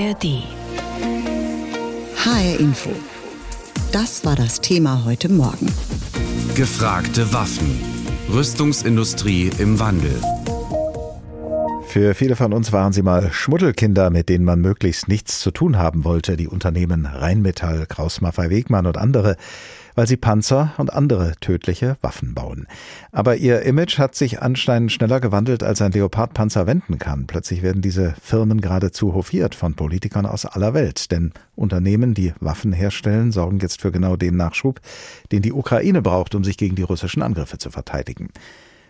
ARD. HR Info. Das war das Thema heute Morgen. Gefragte Waffen. Rüstungsindustrie im Wandel. Für viele von uns waren sie mal Schmuddelkinder, mit denen man möglichst nichts zu tun haben wollte. Die Unternehmen Rheinmetall, Kraus-Maffei-Wegmann und andere weil sie Panzer und andere tödliche Waffen bauen. Aber ihr Image hat sich anscheinend schneller gewandelt, als ein Leopardpanzer wenden kann. Plötzlich werden diese Firmen geradezu hofiert von Politikern aus aller Welt. Denn Unternehmen, die Waffen herstellen, sorgen jetzt für genau den Nachschub, den die Ukraine braucht, um sich gegen die russischen Angriffe zu verteidigen.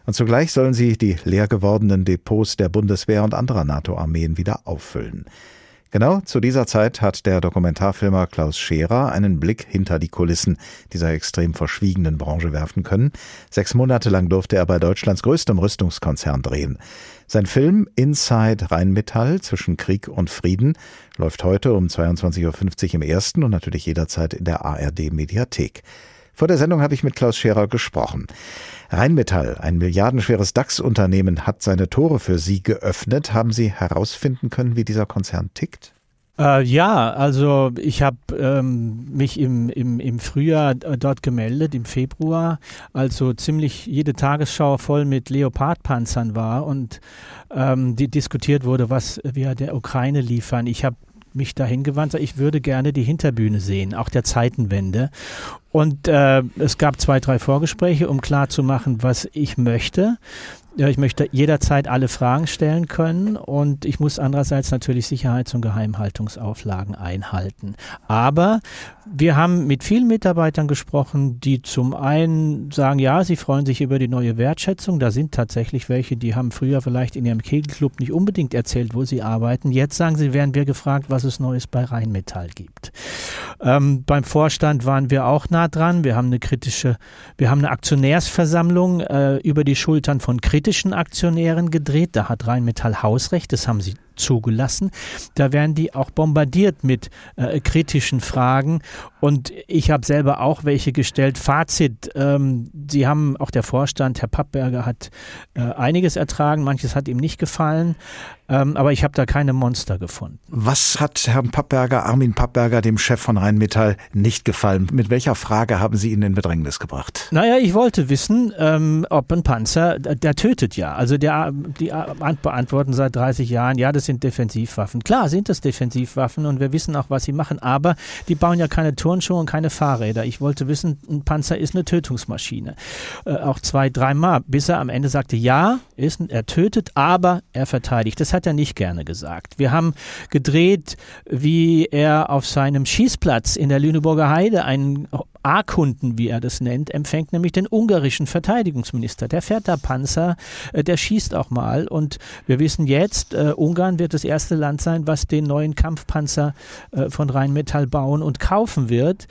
Und zugleich sollen sie die leer gewordenen Depots der Bundeswehr und anderer NATO-Armeen wieder auffüllen. Genau zu dieser Zeit hat der Dokumentarfilmer Klaus Scherer einen Blick hinter die Kulissen dieser extrem verschwiegenen Branche werfen können. Sechs Monate lang durfte er bei Deutschlands größtem Rüstungskonzern drehen. Sein Film Inside Rheinmetall zwischen Krieg und Frieden läuft heute um 22.50 Uhr im ersten und natürlich jederzeit in der ARD Mediathek. Vor der Sendung habe ich mit Klaus Scherer gesprochen. Rheinmetall, ein milliardenschweres DAX-Unternehmen, hat seine Tore für Sie geöffnet. Haben Sie herausfinden können, wie dieser Konzern tickt? Äh, ja, also ich habe ähm, mich im, im, im Frühjahr dort gemeldet, im Februar, also ziemlich jede Tagesschau voll mit Leopardpanzern war und ähm, die diskutiert wurde, was wir der Ukraine liefern. Ich habe mich dahin gewandt, ich würde gerne die Hinterbühne sehen, auch der Zeitenwende. Und äh, es gab zwei, drei Vorgespräche, um klarzumachen, was ich möchte. Ja, ich möchte jederzeit alle Fragen stellen können und ich muss andererseits natürlich Sicherheits- und Geheimhaltungsauflagen einhalten. Aber wir haben mit vielen Mitarbeitern gesprochen, die zum einen sagen, ja, sie freuen sich über die neue Wertschätzung. Da sind tatsächlich welche, die haben früher vielleicht in ihrem Kegelclub nicht unbedingt erzählt, wo sie arbeiten. Jetzt sagen sie, werden wir gefragt, was es Neues bei Rheinmetall gibt. Ähm, beim Vorstand waren wir auch nah dran. Wir haben eine kritische, wir haben eine Aktionärsversammlung äh, über die Schultern von kritischen Aktionären gedreht. Da hat Rheinmetall Hausrecht, das haben sie zugelassen. Da werden die auch bombardiert mit äh, kritischen Fragen. Und ich habe selber auch welche gestellt. Fazit, ähm, Sie haben, auch der Vorstand, Herr Pappberger, hat äh, einiges ertragen, manches hat ihm nicht gefallen. Ähm, aber ich habe da keine Monster gefunden. Was hat Herrn Pappberger, Armin Pappberger, dem Chef von Rheinmetall, nicht gefallen? Mit welcher Frage haben Sie ihn in Bedrängnis gebracht? Naja, ich wollte wissen, ähm, ob ein Panzer, der tötet ja. Also der, die beantworten seit 30 Jahren, ja, das sind Defensivwaffen. Klar sind das Defensivwaffen und wir wissen auch, was sie machen, aber die bauen ja keine Turnschuhe und keine Fahrräder. Ich wollte wissen, ein Panzer ist eine Tötungsmaschine. Äh, auch zwei, dreimal, bis er am Ende sagte, ja, ist, er tötet, aber er verteidigt. Das hat er nicht gerne gesagt. Wir haben gedreht, wie er auf seinem Schießplatz in der Lüneburger Heide einen A-Kunden, wie er das nennt, empfängt nämlich den ungarischen Verteidigungsminister. Der fährt da Panzer, äh, der schießt auch mal. Und wir wissen jetzt, äh, Ungarn wird das erste Land sein, was den neuen Kampfpanzer äh, von Rheinmetall bauen und kaufen wird.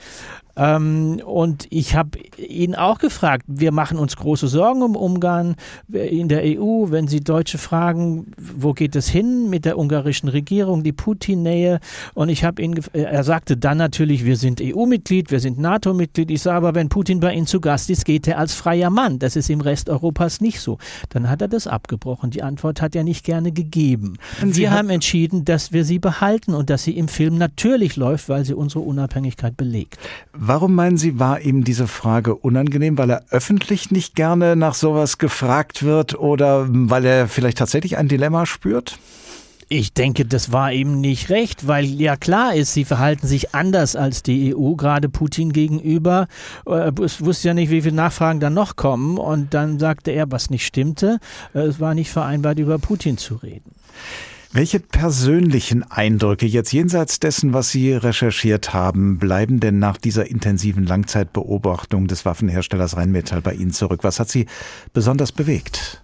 Ähm, und ich habe ihn auch gefragt, wir machen uns große Sorgen um Ungarn in der EU, wenn Sie Deutsche fragen, wo geht es hin mit der ungarischen Regierung, die Putin-Nähe. Und ich habe ihn, er sagte dann natürlich, wir sind EU-Mitglied, wir sind NATO-Mitglied. Ich sage aber, wenn Putin bei Ihnen zu Gast ist, geht er als freier Mann. Das ist im Rest Europas nicht so. Dann hat er das abgebrochen. Die Antwort hat er nicht gerne gegeben. Und wir haben entschieden, dass wir sie behalten und dass sie im Film natürlich läuft, weil sie unsere Unabhängigkeit belegt. Warum meinen Sie, war ihm diese Frage unangenehm, weil er öffentlich nicht gerne nach sowas gefragt wird oder weil er vielleicht tatsächlich ein Dilemma spürt? Ich denke, das war ihm nicht recht, weil ja klar ist, sie verhalten sich anders als die EU, gerade Putin gegenüber. Äh, es wusste ja nicht, wie viele Nachfragen dann noch kommen. Und dann sagte er, was nicht stimmte. Äh, es war nicht vereinbart, über Putin zu reden. Welche persönlichen Eindrücke jetzt jenseits dessen, was Sie recherchiert haben, bleiben denn nach dieser intensiven Langzeitbeobachtung des Waffenherstellers Rheinmetall bei Ihnen zurück? Was hat Sie besonders bewegt?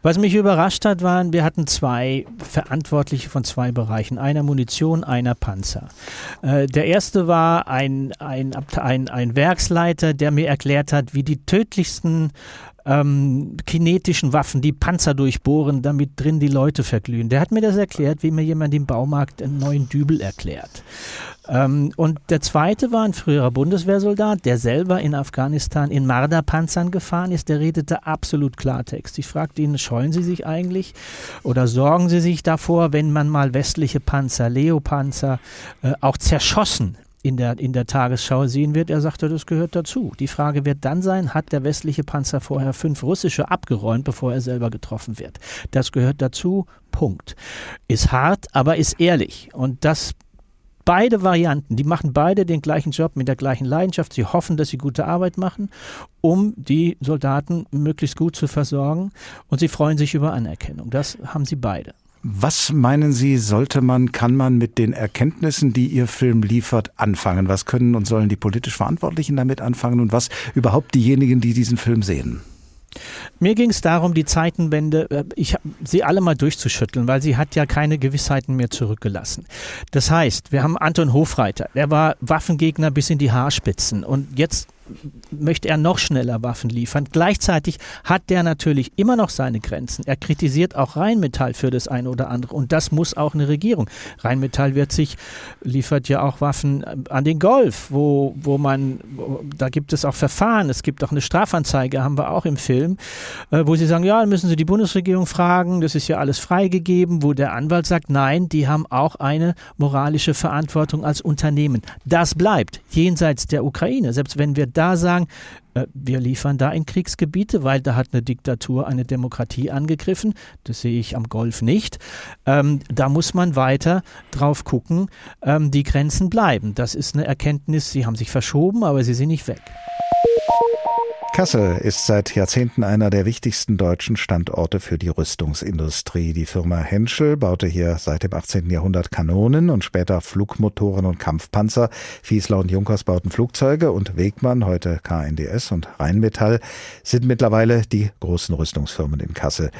Was mich überrascht hat, waren, wir hatten zwei Verantwortliche von zwei Bereichen, einer Munition, einer Panzer. Äh, der erste war ein, ein, ein, ein Werksleiter, der mir erklärt hat, wie die tödlichsten ähm, kinetischen Waffen, die Panzer durchbohren, damit drin die Leute verglühen. Der hat mir das erklärt, wie mir jemand im Baumarkt einen neuen Dübel erklärt. Ähm, und der zweite war ein früherer Bundeswehrsoldat, der selber in Afghanistan in Marder-Panzern gefahren ist. Der redete absolut Klartext. Ich fragte ihn, scheuen Sie sich eigentlich oder sorgen Sie sich davor, wenn man mal westliche Panzer, Leopanzer, äh, auch zerschossen in der, in der Tagesschau sehen wird. Er sagte, das gehört dazu. Die Frage wird dann sein, hat der westliche Panzer vorher fünf russische abgeräumt, bevor er selber getroffen wird? Das gehört dazu. Punkt. Ist hart, aber ist ehrlich. Und das beide Varianten, die machen beide den gleichen Job mit der gleichen Leidenschaft. Sie hoffen, dass sie gute Arbeit machen, um die Soldaten möglichst gut zu versorgen. Und sie freuen sich über Anerkennung. Das haben sie beide. Was meinen Sie, sollte man, kann man mit den Erkenntnissen, die Ihr Film liefert, anfangen? Was können und sollen die politisch Verantwortlichen damit anfangen und was überhaupt diejenigen, die diesen Film sehen? Mir ging es darum, die Zeitenwende, äh, ich, sie alle mal durchzuschütteln, weil sie hat ja keine Gewissheiten mehr zurückgelassen. Das heißt, wir haben Anton Hofreiter, der war Waffengegner bis in die Haarspitzen und jetzt möchte er noch schneller Waffen liefern. Gleichzeitig hat der natürlich immer noch seine Grenzen. Er kritisiert auch Rheinmetall für das eine oder andere und das muss auch eine Regierung. Rheinmetall wird sich, liefert ja auch Waffen an den Golf, wo, wo man, da gibt es auch Verfahren, es gibt auch eine Strafanzeige, haben wir auch im Film, äh, wo sie sagen, ja, müssen Sie die Bundesregierung fragen, das ist ja alles freigegeben, wo der Anwalt sagt, nein, die haben auch eine moralische Verantwortung als Unternehmen. Das bleibt jenseits der Ukraine, selbst wenn wir da sagen, äh, wir liefern da in Kriegsgebiete, weil da hat eine Diktatur eine Demokratie angegriffen. Das sehe ich am Golf nicht. Ähm, da muss man weiter drauf gucken. Ähm, die Grenzen bleiben. Das ist eine Erkenntnis. Sie haben sich verschoben, aber sie sind nicht weg. Kassel ist seit Jahrzehnten einer der wichtigsten deutschen Standorte für die Rüstungsindustrie. Die Firma Henschel baute hier seit dem 18. Jahrhundert Kanonen und später Flugmotoren und Kampfpanzer. Fiesler und Junkers bauten Flugzeuge und Wegmann, heute KNDS und Rheinmetall, sind mittlerweile die großen Rüstungsfirmen in Kassel.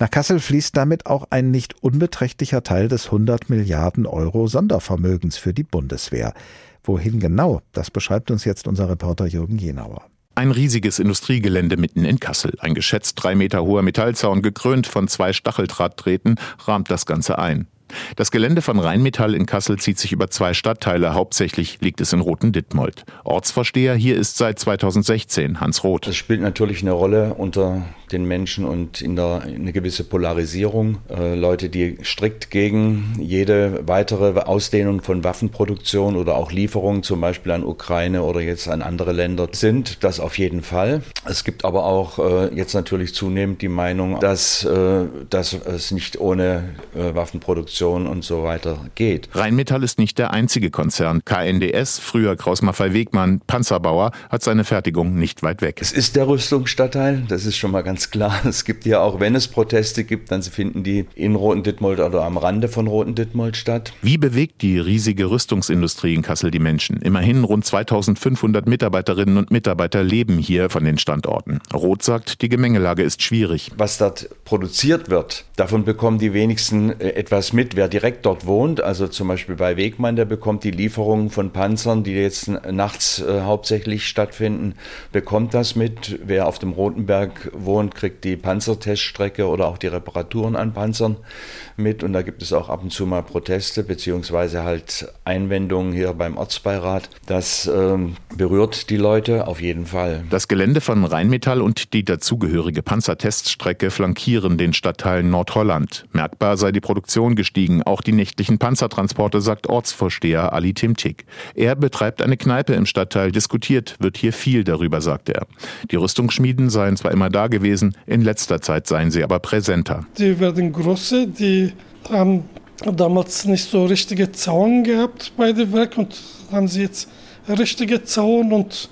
Nach Kassel fließt damit auch ein nicht unbeträchtlicher Teil des 100 Milliarden Euro Sondervermögens für die Bundeswehr. Wohin genau, das beschreibt uns jetzt unser Reporter Jürgen Jenauer. Ein riesiges Industriegelände mitten in Kassel. Ein geschätzt drei Meter hoher Metallzaun, gekrönt von zwei Stacheldrahtdrähten, rahmt das Ganze ein. Das Gelände von Rheinmetall in Kassel zieht sich über zwei Stadtteile. Hauptsächlich liegt es in Roten Dittmold. Ortsvorsteher hier ist seit 2016 Hans Roth. Das spielt natürlich eine Rolle unter den Menschen und in der, eine gewisse Polarisierung. Äh, Leute, die strikt gegen jede weitere Ausdehnung von Waffenproduktion oder auch Lieferungen zum Beispiel an Ukraine oder jetzt an andere Länder sind, das auf jeden Fall. Es gibt aber auch äh, jetzt natürlich zunehmend die Meinung, dass, äh, dass es nicht ohne äh, Waffenproduktion und so weiter geht. Rheinmetall ist nicht der einzige Konzern. KNDS, früher Kraus-Maffei-Wegmann, Panzerbauer, hat seine Fertigung nicht weit weg. Es ist der Rüstungsstadtteil, das ist schon mal ganz ganz klar. Es gibt ja auch, wenn es Proteste gibt, dann finden die in Roten Dittmold oder am Rande von Roten Dittmold statt. Wie bewegt die riesige Rüstungsindustrie in Kassel die Menschen? Immerhin rund 2500 Mitarbeiterinnen und Mitarbeiter leben hier von den Standorten. Roth sagt, die Gemengelage ist schwierig. Was dort produziert wird, davon bekommen die wenigsten äh, etwas mit. Wer direkt dort wohnt, also zum Beispiel bei Wegmann, der bekommt die Lieferungen von Panzern, die jetzt nachts äh, hauptsächlich stattfinden, bekommt das mit. Wer auf dem Rotenberg wohnt, und kriegt die Panzerteststrecke oder auch die Reparaturen an Panzern mit. Und da gibt es auch ab und zu mal Proteste beziehungsweise halt Einwendungen hier beim Ortsbeirat. Das ähm, berührt die Leute auf jeden Fall. Das Gelände von Rheinmetall und die dazugehörige Panzerteststrecke flankieren den Stadtteil Nordholland. Merkbar sei die Produktion gestiegen, auch die nächtlichen Panzertransporte, sagt Ortsvorsteher Ali Timtik. Er betreibt eine Kneipe im Stadtteil, diskutiert wird hier viel darüber, sagt er. Die Rüstungsschmieden seien zwar immer da gewesen, gewesen. In letzter Zeit seien sie aber präsenter. Die werden große, die haben damals nicht so richtige Zaun gehabt bei dem Werk und haben sie jetzt richtige Zaun und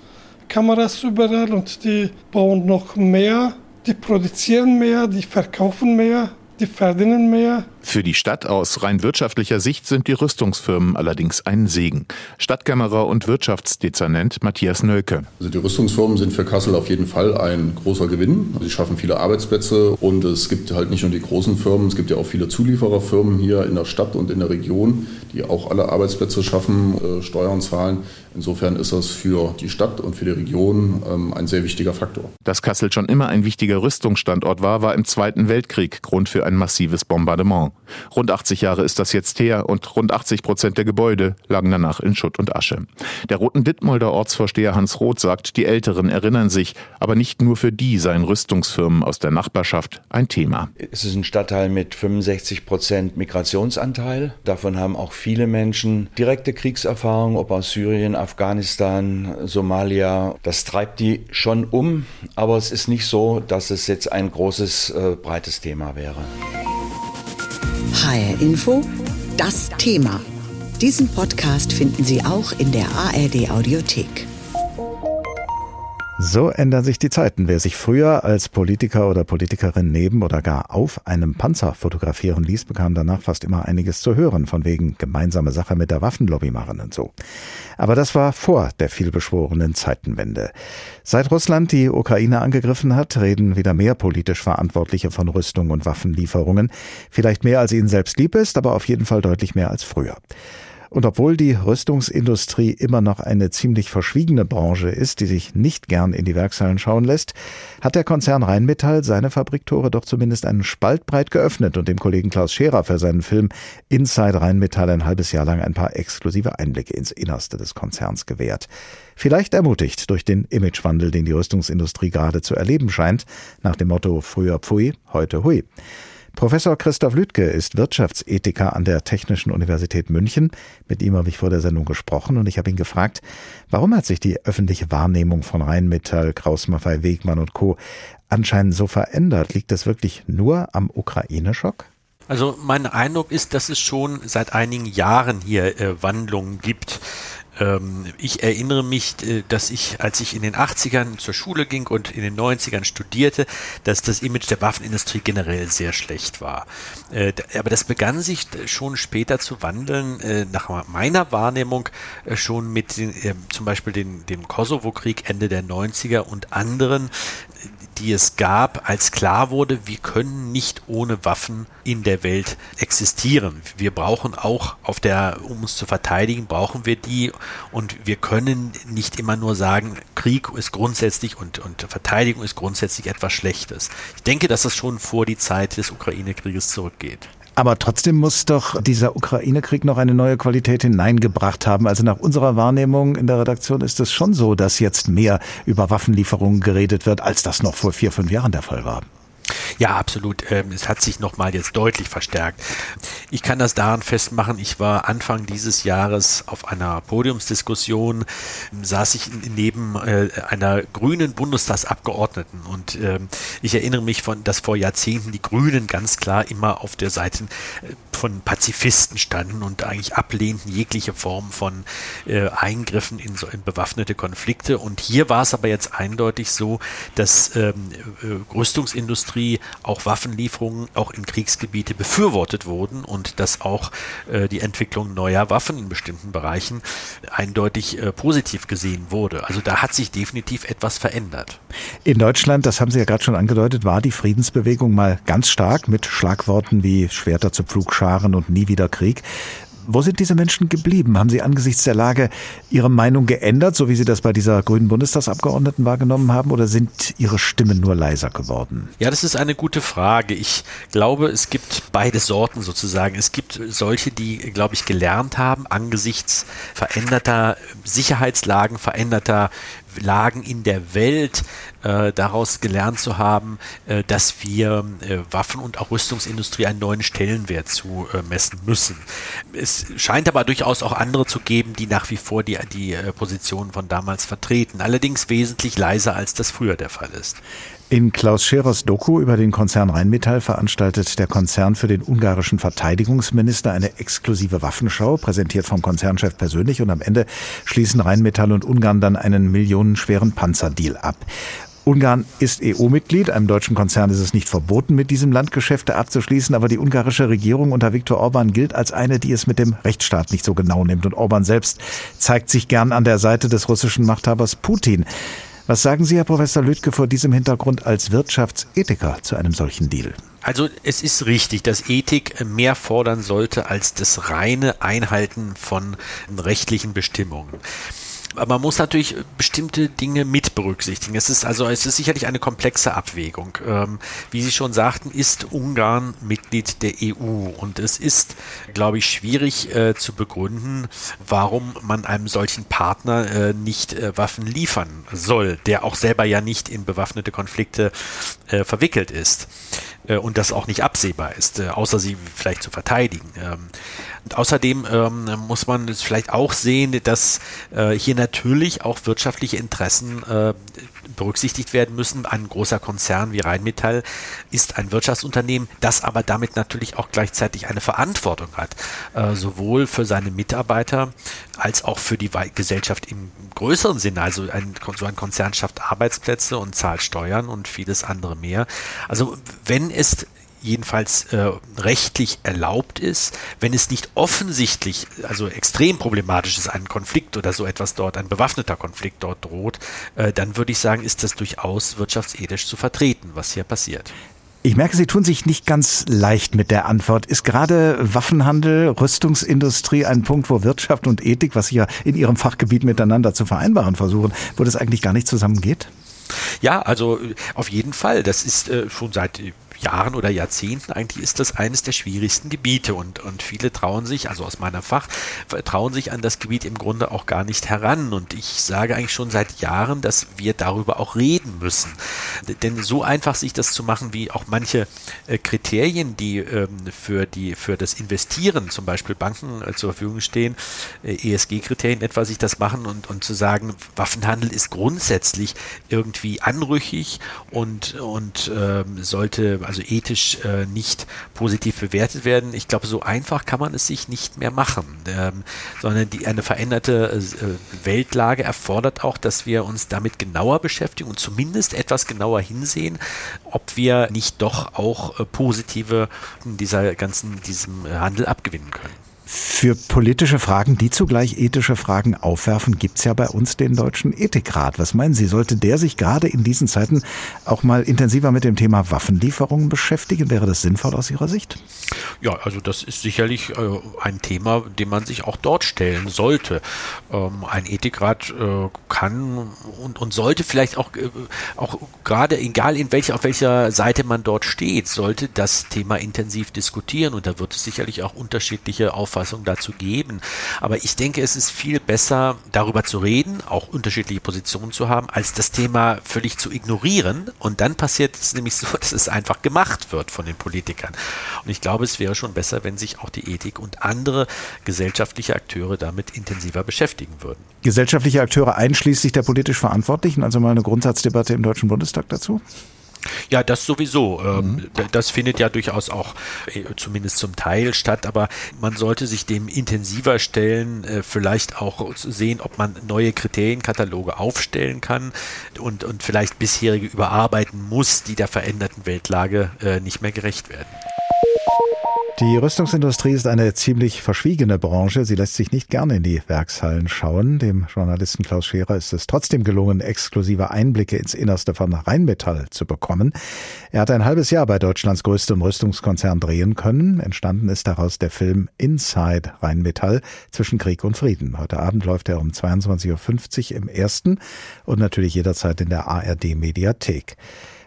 Kameras überall und die bauen noch mehr, die produzieren mehr, die verkaufen mehr, die verdienen mehr. Für die Stadt aus rein wirtschaftlicher Sicht sind die Rüstungsfirmen allerdings ein Segen. Stadtkämmerer und Wirtschaftsdezernent Matthias Nölke. Also die Rüstungsfirmen sind für Kassel auf jeden Fall ein großer Gewinn. Sie schaffen viele Arbeitsplätze und es gibt halt nicht nur die großen Firmen, es gibt ja auch viele Zuliefererfirmen hier in der Stadt und in der Region, die auch alle Arbeitsplätze schaffen, äh, Steuern zahlen. Insofern ist das für die Stadt und für die Region ähm, ein sehr wichtiger Faktor. Dass Kassel schon immer ein wichtiger Rüstungsstandort war, war im Zweiten Weltkrieg Grund für ein massives Bombardement. Rund 80 Jahre ist das jetzt her und rund 80 Prozent der Gebäude lagen danach in Schutt und Asche. Der Roten Dittmolder Ortsvorsteher Hans Roth sagt, die Älteren erinnern sich, aber nicht nur für die seien Rüstungsfirmen aus der Nachbarschaft ein Thema. Es ist ein Stadtteil mit 65 Prozent Migrationsanteil. Davon haben auch viele Menschen direkte Kriegserfahrung, ob aus Syrien, Afghanistan, Somalia. Das treibt die schon um, aber es ist nicht so, dass es jetzt ein großes, äh, breites Thema wäre. HR Info, das Thema. Diesen Podcast finden Sie auch in der ARD Audiothek. So ändern sich die Zeiten. Wer sich früher als Politiker oder Politikerin neben oder gar auf einem Panzer fotografieren ließ, bekam danach fast immer einiges zu hören, von wegen gemeinsame Sache mit der Waffenlobby machen und so. Aber das war vor der vielbeschworenen Zeitenwende. Seit Russland die Ukraine angegriffen hat, reden wieder mehr politisch Verantwortliche von Rüstung und Waffenlieferungen. Vielleicht mehr als ihnen selbst lieb ist, aber auf jeden Fall deutlich mehr als früher. Und obwohl die Rüstungsindustrie immer noch eine ziemlich verschwiegene Branche ist, die sich nicht gern in die Werkshallen schauen lässt, hat der Konzern Rheinmetall seine Fabriktore doch zumindest einen Spalt breit geöffnet und dem Kollegen Klaus Scherer für seinen Film Inside Rheinmetall ein halbes Jahr lang ein paar exklusive Einblicke ins Innerste des Konzerns gewährt. Vielleicht ermutigt durch den Imagewandel, den die Rüstungsindustrie gerade zu erleben scheint, nach dem Motto früher Pfui, heute Hui. Professor Christoph Lüdke ist Wirtschaftsethiker an der Technischen Universität München. Mit ihm habe ich vor der Sendung gesprochen und ich habe ihn gefragt, warum hat sich die öffentliche Wahrnehmung von Rheinmetall, Kraus-Maffei, Wegmann und Co. anscheinend so verändert? Liegt das wirklich nur am Ukraine-Schock? Also mein Eindruck ist, dass es schon seit einigen Jahren hier äh, Wandlungen gibt. Ähm, ich erinnere mich, äh, dass ich, als ich in den 80ern zur Schule ging und in den 90ern studierte, dass das Image der Waffenindustrie generell sehr schlecht war. Äh, aber das begann sich schon später zu wandeln, äh, nach meiner Wahrnehmung schon mit den, zum Beispiel den, dem Kosovo-Krieg Ende der 90er und anderen, die es gab, als klar wurde, wir können nicht ohne Waffen in der Welt existieren. Wir brauchen auch auf der, um uns zu verteidigen, brauchen wir die und wir können nicht immer nur sagen, Krieg ist grundsätzlich und, und Verteidigung ist grundsätzlich etwas Schlechtes. Ich denke, dass das schon vor die Zeit des Ukraine-Krieges zurückgeht. Aber trotzdem muss doch dieser Ukraine-Krieg noch eine neue Qualität hineingebracht haben. Also nach unserer Wahrnehmung in der Redaktion ist es schon so, dass jetzt mehr über Waffenlieferungen geredet wird, als das noch vor vier, fünf Jahren der Fall war. Ja, absolut. Ähm, es hat sich nochmal jetzt deutlich verstärkt. Ich kann das daran festmachen, ich war Anfang dieses Jahres auf einer Podiumsdiskussion, saß ich neben äh, einer grünen Bundestagsabgeordneten und ähm, ich erinnere mich von, dass vor Jahrzehnten die Grünen ganz klar immer auf der Seite äh, von Pazifisten standen und eigentlich ablehnten jegliche Form von äh, Eingriffen in, so, in bewaffnete Konflikte. Und hier war es aber jetzt eindeutig so, dass ähm, Auch Waffenlieferungen auch in Kriegsgebiete befürwortet wurden und dass auch äh, die Entwicklung neuer Waffen in bestimmten Bereichen eindeutig äh, positiv gesehen wurde. Also da hat sich definitiv etwas verändert. In Deutschland, das haben Sie ja gerade schon angedeutet, war die Friedensbewegung mal ganz stark mit Schlagworten wie Schwerter zu Pflugscharen und nie wieder Krieg. Wo sind diese Menschen geblieben? Haben sie angesichts der Lage ihre Meinung geändert, so wie sie das bei dieser grünen Bundestagsabgeordneten wahrgenommen haben, oder sind ihre Stimmen nur leiser geworden? Ja, das ist eine gute Frage. Ich glaube, es gibt beide Sorten sozusagen. Es gibt solche, die, glaube ich, gelernt haben, angesichts veränderter Sicherheitslagen, veränderter Lagen in der Welt äh, daraus gelernt zu haben, äh, dass wir äh, Waffen- und auch Rüstungsindustrie einen neuen Stellenwert zu äh, messen müssen. Es scheint aber durchaus auch andere zu geben, die nach wie vor die, die äh, Positionen von damals vertreten, allerdings wesentlich leiser, als das früher der Fall ist. In Klaus Scherers Doku über den Konzern Rheinmetall veranstaltet der Konzern für den ungarischen Verteidigungsminister eine exklusive Waffenschau, präsentiert vom Konzernchef persönlich und am Ende schließen Rheinmetall und Ungarn dann einen millionenschweren Panzerdeal ab. Ungarn ist EU-Mitglied. Einem deutschen Konzern ist es nicht verboten, mit diesem Land Geschäfte abzuschließen. Aber die ungarische Regierung unter Viktor Orban gilt als eine, die es mit dem Rechtsstaat nicht so genau nimmt. Und Orban selbst zeigt sich gern an der Seite des russischen Machthabers Putin. Was sagen Sie, Herr Professor Lüdke, vor diesem Hintergrund als Wirtschaftsethiker zu einem solchen Deal? Also es ist richtig, dass Ethik mehr fordern sollte als das reine Einhalten von rechtlichen Bestimmungen man muss natürlich bestimmte Dinge mit berücksichtigen. Es ist also, es ist sicherlich eine komplexe Abwägung. Ähm, wie Sie schon sagten, ist Ungarn Mitglied der EU und es ist, glaube ich, schwierig äh, zu begründen, warum man einem solchen Partner äh, nicht äh, Waffen liefern soll, der auch selber ja nicht in bewaffnete Konflikte äh, verwickelt ist und das auch nicht absehbar ist, äh, außer sie vielleicht zu verteidigen. Ähm, und außerdem ähm, muss man vielleicht auch sehen, dass äh, hier natürlich auch wirtschaftliche Interessen äh, berücksichtigt werden müssen. Ein großer Konzern wie Rheinmetall ist ein Wirtschaftsunternehmen, das aber damit natürlich auch gleichzeitig eine Verantwortung hat, äh, sowohl für seine Mitarbeiter als auch für die Gesellschaft im größeren Sinne. Also ein, so ein Konzern schafft Arbeitsplätze und zahlt Steuern und vieles andere mehr. Also wenn es jedenfalls äh, rechtlich erlaubt ist, wenn es nicht offensichtlich, also extrem problematisch ist, ein Konflikt oder so etwas dort, ein bewaffneter Konflikt dort droht, äh, dann würde ich sagen, ist das durchaus wirtschaftsethisch zu vertreten, was hier passiert. Ich merke, Sie tun sich nicht ganz leicht mit der Antwort. Ist gerade Waffenhandel, Rüstungsindustrie ein Punkt, wo Wirtschaft und Ethik, was Sie ja in Ihrem Fachgebiet miteinander zu vereinbaren versuchen, wo das eigentlich gar nicht zusammengeht? Ja, also äh, auf jeden Fall. Das ist äh, schon seit Jahren oder Jahrzehnten eigentlich ist das eines der schwierigsten Gebiete und, und viele trauen sich, also aus meiner Fach, trauen sich an das Gebiet im Grunde auch gar nicht heran. Und ich sage eigentlich schon seit Jahren, dass wir darüber auch reden müssen. Denn so einfach sich das zu machen, wie auch manche äh, Kriterien, die ähm, für, die, für das Investieren zum Beispiel Banken äh, zur Verfügung stehen, äh, ESG-Kriterien etwa sich das machen und, und zu sagen, Waffenhandel ist grundsätzlich irgendwie anrüchig und, und ähm, sollte also ethisch äh, nicht positiv bewertet werden. Ich glaube, so einfach kann man es sich nicht mehr machen, ähm, sondern die, eine veränderte äh, Weltlage erfordert auch, dass wir uns damit genauer beschäftigen und zumindest etwas genauer hinsehen, ob wir nicht doch auch äh, positive dieser ganzen diesem Handel abgewinnen können. Für politische Fragen, die zugleich ethische Fragen aufwerfen, gibt's ja bei uns den Deutschen Ethikrat. Was meinen Sie, sollte der sich gerade in diesen Zeiten auch mal intensiver mit dem Thema Waffenlieferungen beschäftigen? Wäre das sinnvoll aus Ihrer Sicht? Ja, also das ist sicherlich äh, ein Thema, dem man sich auch dort stellen sollte. Ähm, ein Ethikrat äh, kann und, und sollte vielleicht auch, äh, auch gerade, egal in welcher, auf welcher Seite man dort steht, sollte das Thema intensiv diskutieren und da wird es sicherlich auch unterschiedliche Auffassungen Auffassung dazu geben. Aber ich denke, es ist viel besser, darüber zu reden, auch unterschiedliche Positionen zu haben, als das Thema völlig zu ignorieren. Und dann passiert es nämlich so, dass es einfach gemacht wird von den Politikern. Und ich glaube, es wäre schon besser, wenn sich auch die Ethik und andere gesellschaftliche Akteure damit intensiver beschäftigen würden. Gesellschaftliche Akteure einschließlich der politisch Verantwortlichen, also mal eine Grundsatzdebatte im Deutschen Bundestag dazu? Ja, das sowieso. Mhm. Das findet ja durchaus auch äh, zumindest zum Teil statt, aber man sollte sich dem intensiver stellen, äh, vielleicht auch sehen, ob man neue Kriterienkataloge aufstellen kann und, und vielleicht bisherige überarbeiten muss, die der veränderten Weltlage äh, nicht mehr gerecht werden. Die Rüstungsindustrie ist eine ziemlich verschwiegene Branche. Sie lässt sich nicht gerne in die Werkshallen schauen. Dem Journalisten Klaus Scherer ist es trotzdem gelungen, exklusive Einblicke ins Innerste von Rheinmetall zu bekommen. Er hat ein halbes Jahr bei Deutschlands größtem Rüstungskonzern drehen können. Entstanden ist daraus der Film Inside Rheinmetall zwischen Krieg und Frieden. Heute Abend läuft er um 22.50 Uhr im ersten und natürlich jederzeit in der ARD Mediathek.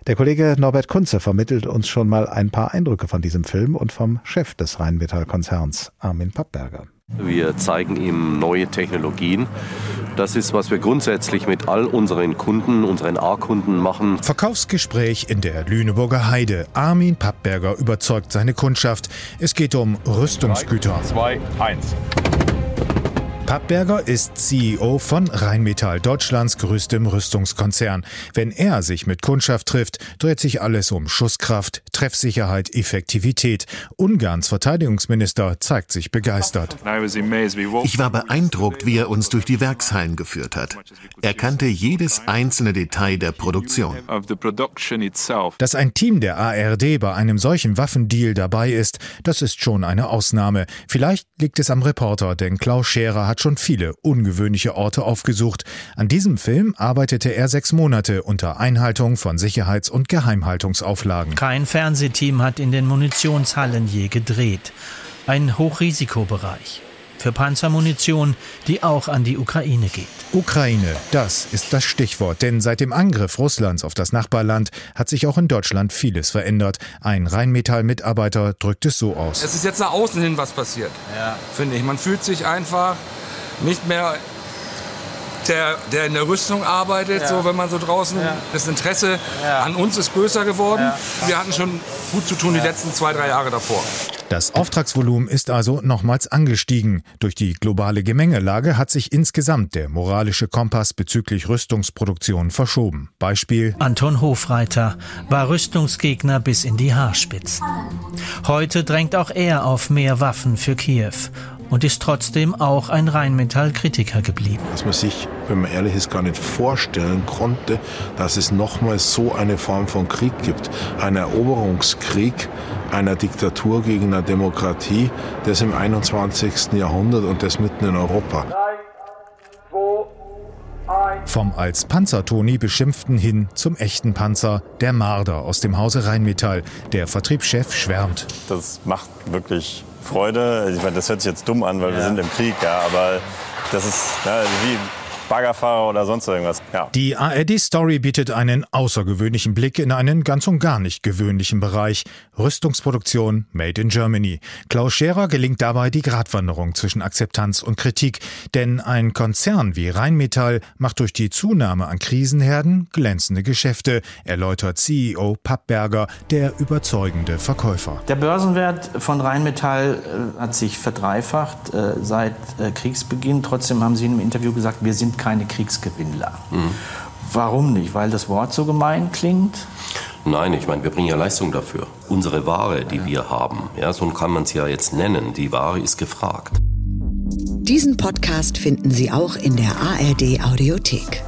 Der Kollege Norbert Kunze vermittelt uns schon mal ein paar Eindrücke von diesem Film und vom Chef des Rheinmetall-Konzerns, Armin Pappberger. Wir zeigen ihm neue Technologien. Das ist, was wir grundsätzlich mit all unseren Kunden, unseren A-Kunden machen. Verkaufsgespräch in der Lüneburger Heide. Armin Pappberger überzeugt seine Kundschaft. Es geht um Rüstungsgüter. 2, 1. Pappberger ist CEO von Rheinmetall, Deutschlands größtem Rüstungskonzern. Wenn er sich mit Kundschaft trifft, dreht sich alles um Schusskraft, Treffsicherheit, Effektivität. Ungarns Verteidigungsminister zeigt sich begeistert. Ich war beeindruckt, wie er uns durch die Werkshallen geführt hat. Er kannte jedes einzelne Detail der Produktion. Dass ein Team der ARD bei einem solchen Waffendeal dabei ist, das ist schon eine Ausnahme. Vielleicht liegt es am Reporter, denn Klaus Scherer hat schon viele ungewöhnliche Orte aufgesucht. An diesem Film arbeitete er sechs Monate unter Einhaltung von Sicherheits- und Geheimhaltungsauflagen. Kein Fernsehteam hat in den Munitionshallen je gedreht. Ein Hochrisikobereich für Panzermunition, die auch an die Ukraine geht. Ukraine, das ist das Stichwort, denn seit dem Angriff Russlands auf das Nachbarland hat sich auch in Deutschland vieles verändert. Ein Rheinmetall-Mitarbeiter drückt es so aus. Es ist jetzt nach außen hin was passiert, ja. finde ich. Man fühlt sich einfach nicht mehr der, der in der Rüstung arbeitet, ja. so wenn man so draußen. Ja. Das Interesse ja. an uns ist größer geworden. Wir hatten schon gut zu tun die letzten zwei, drei Jahre davor. Das Auftragsvolumen ist also nochmals angestiegen. Durch die globale Gemengelage hat sich insgesamt der moralische Kompass bezüglich Rüstungsproduktion verschoben. Beispiel Anton Hofreiter war Rüstungsgegner bis in die Haarspitzen. Heute drängt auch er auf mehr Waffen für Kiew und ist trotzdem auch ein Rheinmetall-Kritiker geblieben. Dass man sich, wenn man ehrlich ist, gar nicht vorstellen konnte, dass es nochmals so eine Form von Krieg gibt. Ein Eroberungskrieg einer Diktatur gegen eine Demokratie, das im 21. Jahrhundert und das mitten in Europa. Vom als Panzertoni beschimpften hin zum echten Panzer, der Marder aus dem Hause Rheinmetall. Der Vertriebschef schwärmt. Das macht wirklich Freude. Ich meine, das hört sich jetzt dumm an, weil ja. wir sind im Krieg, ja, aber das ist ja, wie Baggerfahrer oder sonst irgendwas. Ja. Die ARD-Story bietet einen außergewöhnlichen Blick in einen ganz und gar nicht gewöhnlichen Bereich. Rüstungsproduktion made in Germany. Klaus Scherer gelingt dabei die Gratwanderung zwischen Akzeptanz und Kritik. Denn ein Konzern wie Rheinmetall macht durch die Zunahme an Krisenherden glänzende Geschäfte, erläutert CEO Pappberger, der überzeugende Verkäufer. Der Börsenwert von Rheinmetall äh, hat sich verdreifacht äh, seit äh, Kriegsbeginn. Trotzdem haben Sie in einem Interview gesagt, wir sind keine Kriegsgewinnler. Mhm. Warum nicht? Weil das Wort so gemein klingt? Nein, ich meine, wir bringen ja Leistung dafür. Unsere Ware, die ja. wir haben, ja, so kann man es ja jetzt nennen, die Ware ist gefragt. Diesen Podcast finden Sie auch in der ARD Audiothek.